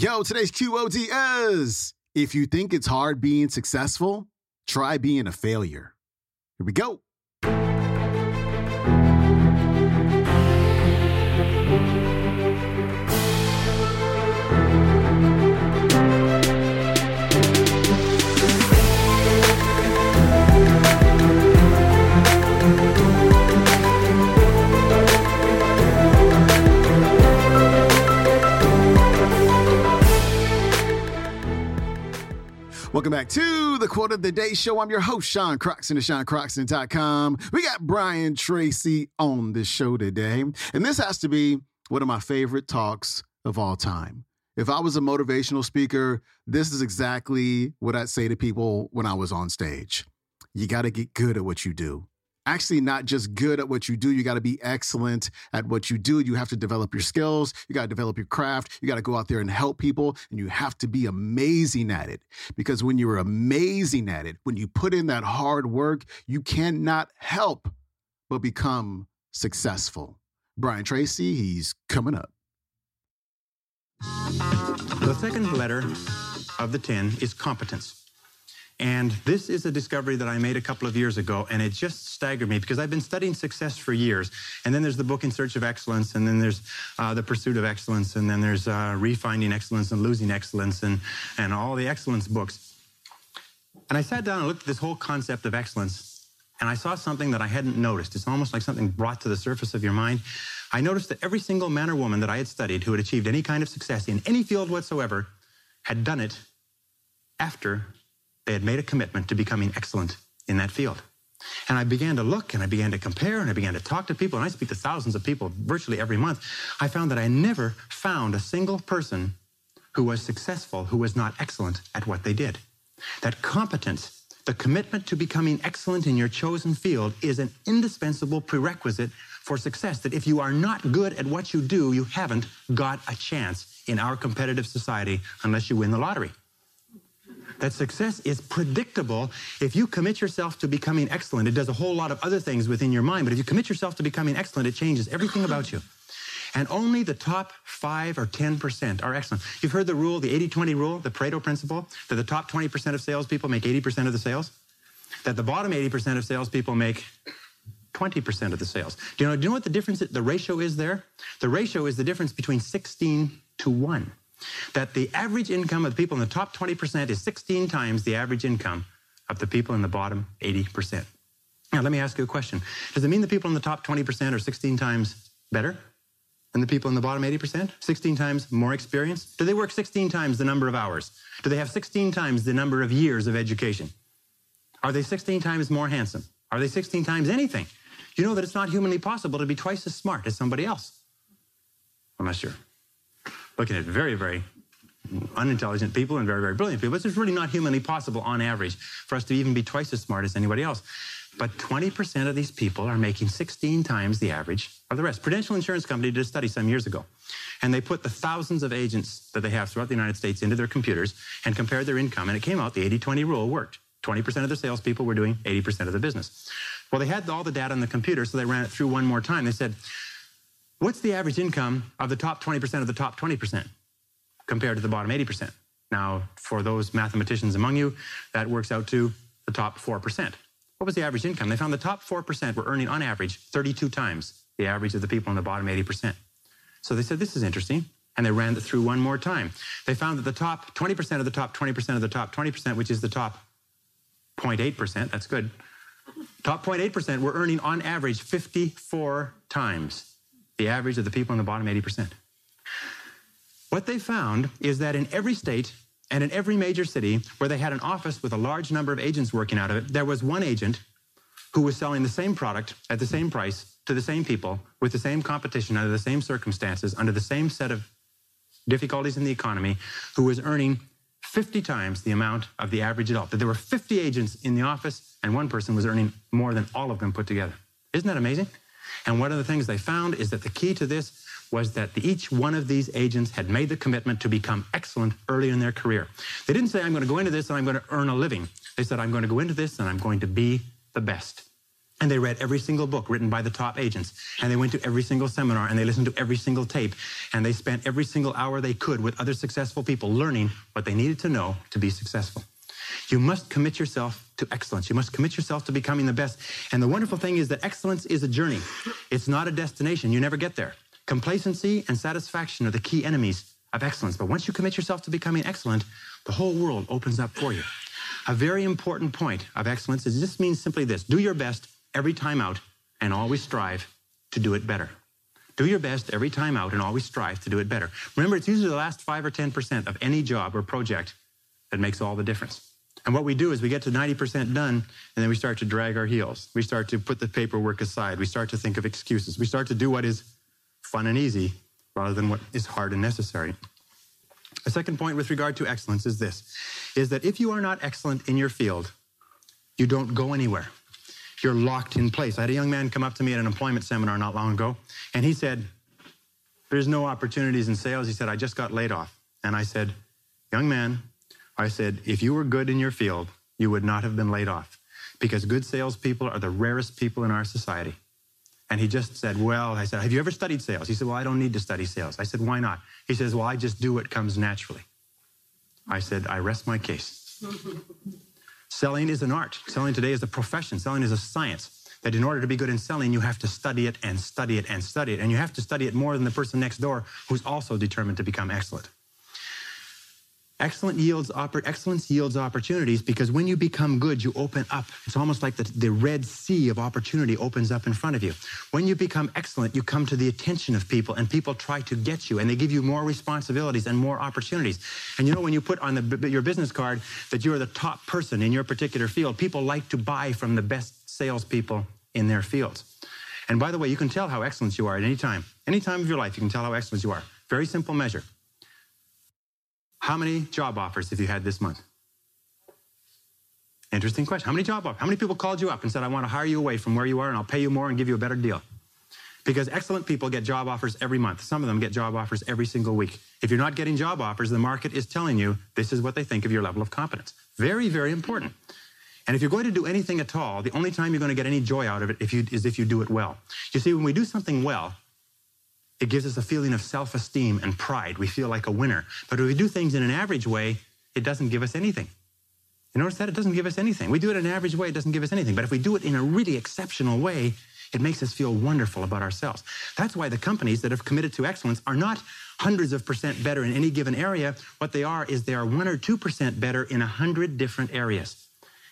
Yo, today's QOD is if you think it's hard being successful, try being a failure. Here we go. Welcome back to the Quote of the Day Show. I'm your host, Sean Croxton of SeanCroxton.com. We got Brian Tracy on the show today. And this has to be one of my favorite talks of all time. If I was a motivational speaker, this is exactly what I'd say to people when I was on stage. You got to get good at what you do actually not just good at what you do. You got to be excellent at what you do. You have to develop your skills. You got to develop your craft. You got to go out there and help people. And you have to be amazing at it. Because when you're amazing at it, when you put in that hard work, you cannot help but become successful. Brian Tracy, he's coming up. The second letter of the 10 is competence. And this is a discovery that I made a couple of years ago, and it just staggered me because I've been studying success for years. And then there's the book In Search of Excellence, and then there's uh, The Pursuit of Excellence, and then there's uh, Refinding Excellence and Losing Excellence, and, and all the excellence books. And I sat down and looked at this whole concept of excellence, and I saw something that I hadn't noticed. It's almost like something brought to the surface of your mind. I noticed that every single man or woman that I had studied who had achieved any kind of success in any field whatsoever had done it after they had made a commitment to becoming excellent in that field. And I began to look and I began to compare and I began to talk to people, and I speak to thousands of people virtually every month. I found that I never found a single person who was successful who was not excellent at what they did. That competence, the commitment to becoming excellent in your chosen field, is an indispensable prerequisite for success. That if you are not good at what you do, you haven't got a chance in our competitive society unless you win the lottery that success is predictable if you commit yourself to becoming excellent. It does a whole lot of other things within your mind, but if you commit yourself to becoming excellent, it changes everything about you. And only the top 5 or 10% are excellent. You've heard the rule, the 80 20 rule, the Pareto principle, that the top 20% of salespeople make 80% of the sales, that the bottom 80% of salespeople make 20% of the sales. Do you know, do you know what the difference, the ratio is there? The ratio is the difference between 16 to 1 that the average income of the people in the top 20% is 16 times the average income of the people in the bottom 80%. Now, let me ask you a question. Does it mean the people in the top 20% are 16 times better than the people in the bottom 80%? 16 times more experience? Do they work 16 times the number of hours? Do they have 16 times the number of years of education? Are they 16 times more handsome? Are they 16 times anything? You know that it's not humanly possible to be twice as smart as somebody else. Unless you're looking at very, very unintelligent people and very, very brilliant people. It's really not humanly possible on average for us to even be twice as smart as anybody else. But 20% of these people are making 16 times the average of the rest. Prudential Insurance Company did a study some years ago, and they put the thousands of agents that they have throughout the United States into their computers and compared their income, and it came out the 80 20 rule worked. 20% of the salespeople were doing 80% of the business. Well, they had all the data on the computer, so they ran it through one more time. They said, What's the average income of the top 20% of the top 20% compared to the bottom 80%? Now, for those mathematicians among you, that works out to the top 4%. What was the average income? They found the top 4% were earning on average 32 times the average of the people in the bottom 80%. So they said, this is interesting. And they ran it through one more time. They found that the top 20% of the top 20% of the top 20%, which is the top 0.8%, that's good. Top 0.8% were earning on average 54 times the average of the people in the bottom 80%. What they found is that in every state and in every major city where they had an office with a large number of agents working out of it, there was one agent who was selling the same product at the same price to the same people with the same competition under the same circumstances, under the same set of difficulties in the economy, who was earning 50 times the amount of the average adult. That there were 50 agents in the office and one person was earning more than all of them put together. Isn't that amazing? And one of the things they found is that the key to this was that each one of these agents had made the commitment to become excellent early in their career. They didn't say, I'm going to go into this and I'm going to earn a living. They said, I'm going to go into this and I'm going to be the best. And they read every single book written by the top agents. And they went to every single seminar and they listened to every single tape. And they spent every single hour they could with other successful people learning what they needed to know to be successful. You must commit yourself to excellence. You must commit yourself to becoming the best. And the wonderful thing is that excellence is a journey. It's not a destination. You never get there. Complacency and satisfaction are the key enemies of excellence. But once you commit yourself to becoming excellent, the whole world opens up for you. A very important point of excellence is this means simply this do your best every time out and always strive to do it better. Do your best every time out and always strive to do it better. Remember, it's usually the last 5 or 10% of any job or project that makes all the difference. And what we do is we get to 90% done, and then we start to drag our heels. We start to put the paperwork aside. We start to think of excuses. We start to do what is fun and easy rather than what is hard and necessary. A second point with regard to excellence is this, is that if you are not excellent in your field, you don't go anywhere. You're locked in place. I had a young man come up to me at an employment seminar not long ago, and he said, there's no opportunities in sales. He said, I just got laid off. And I said, young man, I said, if you were good in your field, you would not have been laid off because good salespeople are the rarest people in our society. And he just said, Well, I said, Have you ever studied sales? He said, Well, I don't need to study sales. I said, Why not? He says, Well, I just do what comes naturally. I said, I rest my case. selling is an art. Selling today is a profession. Selling is a science. That in order to be good in selling, you have to study it and study it and study it. And you have to study it more than the person next door who's also determined to become excellent. Excellent yields excellence yields opportunities because when you become good, you open up. It's almost like the, the Red Sea of opportunity opens up in front of you. When you become excellent, you come to the attention of people and people try to get you and they give you more responsibilities and more opportunities. And you know, when you put on the, your business card that you're the top person in your particular field, people like to buy from the best salespeople in their fields. And by the way, you can tell how excellent you are at any time. Any time of your life, you can tell how excellent you are. Very simple measure. How many job offers have you had this month? Interesting question. How many job offers? How many people called you up and said, I want to hire you away from where you are and I'll pay you more and give you a better deal? Because excellent people get job offers every month. Some of them get job offers every single week. If you're not getting job offers, the market is telling you this is what they think of your level of competence. Very, very important. And if you're going to do anything at all, the only time you're going to get any joy out of it if you, is if you do it well. You see, when we do something well, it gives us a feeling of self esteem and pride. We feel like a winner. But if we do things in an average way, it doesn't give us anything. You notice that? It doesn't give us anything. We do it in an average way, it doesn't give us anything. But if we do it in a really exceptional way, it makes us feel wonderful about ourselves. That's why the companies that have committed to excellence are not hundreds of percent better in any given area. What they are is they are one or two percent better in a hundred different areas.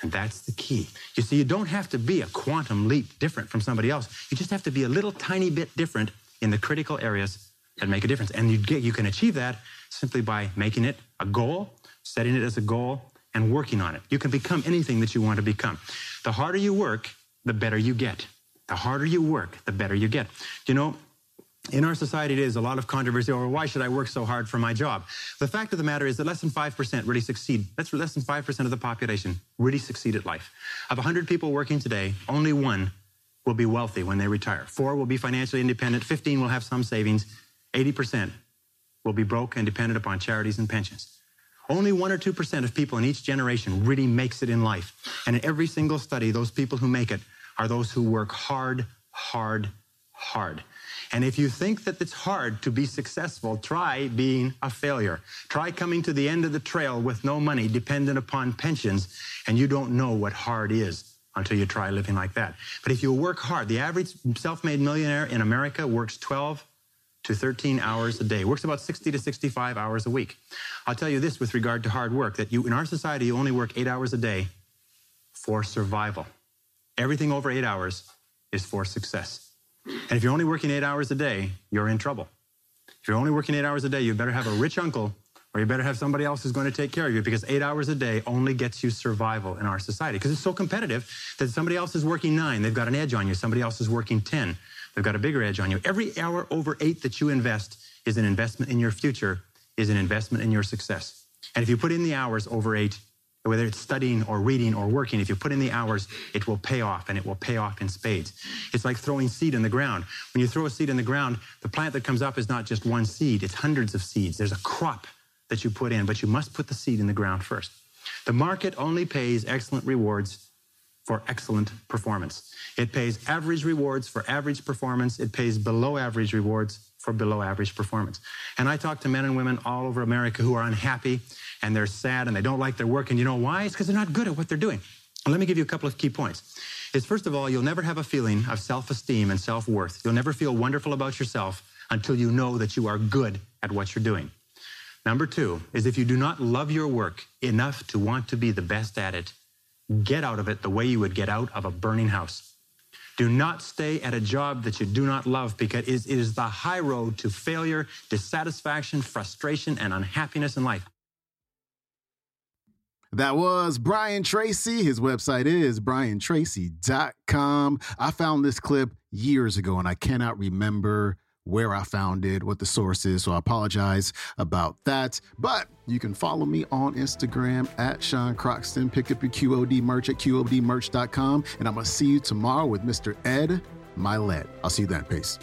And that's the key. You see, you don't have to be a quantum leap different from somebody else. You just have to be a little tiny bit different in the critical areas that make a difference. And you, get, you can achieve that simply by making it a goal, setting it as a goal, and working on it. You can become anything that you want to become. The harder you work, the better you get. The harder you work, the better you get. You know, in our society, is a lot of controversy over why should I work so hard for my job. The fact of the matter is that less than 5% really succeed. That's less than 5% of the population really succeed at life. Of 100 people working today, only one will be wealthy when they retire. Four will be financially independent. 15 will have some savings. 80% will be broke and dependent upon charities and pensions. Only 1 or 2% of people in each generation really makes it in life. And in every single study, those people who make it are those who work hard, hard, hard. And if you think that it's hard to be successful, try being a failure. Try coming to the end of the trail with no money, dependent upon pensions, and you don't know what hard is until you try living like that. But if you work hard, the average self made millionaire in America works 12 to 13 hours a day, works about 60 to 65 hours a week. I'll tell you this with regard to hard work that you, in our society, you only work eight hours a day for survival. Everything over eight hours is for success. And if you're only working eight hours a day, you're in trouble. If you're only working eight hours a day, you better have a rich uncle or you better have somebody else who's going to take care of you because eight hours a day only gets you survival in our society because it's so competitive that somebody else is working nine, they've got an edge on you. Somebody else is working 10, they've got a bigger edge on you. Every hour over eight that you invest is an investment in your future, is an investment in your success. And if you put in the hours over eight, whether it's studying or reading or working, if you put in the hours, it will pay off and it will pay off in spades. It's like throwing seed in the ground. When you throw a seed in the ground, the plant that comes up is not just one seed, it's hundreds of seeds. There's a crop that you put in, but you must put the seed in the ground first. The market only pays excellent rewards for excellent performance. It pays average rewards for average performance. It pays below average rewards for below average performance. And I talk to men and women all over America who are unhappy and they're sad and they don't like their work. And you know why? It's because they're not good at what they're doing. And let me give you a couple of key points. Is first of all, you'll never have a feeling of self esteem and self worth. You'll never feel wonderful about yourself until you know that you are good at what you're doing. Number two is if you do not love your work enough to want to be the best at it, get out of it the way you would get out of a burning house. Do not stay at a job that you do not love because it is the high road to failure, dissatisfaction, frustration, and unhappiness in life. That was Brian Tracy. His website is briantracy.com. I found this clip years ago and I cannot remember where I found it, what the source is. So I apologize about that. But you can follow me on Instagram at Sean Croxton. Pick up your QOD merch at QODmerch.com. And I'm going to see you tomorrow with Mr. Ed Mylett. I'll see you then. Peace.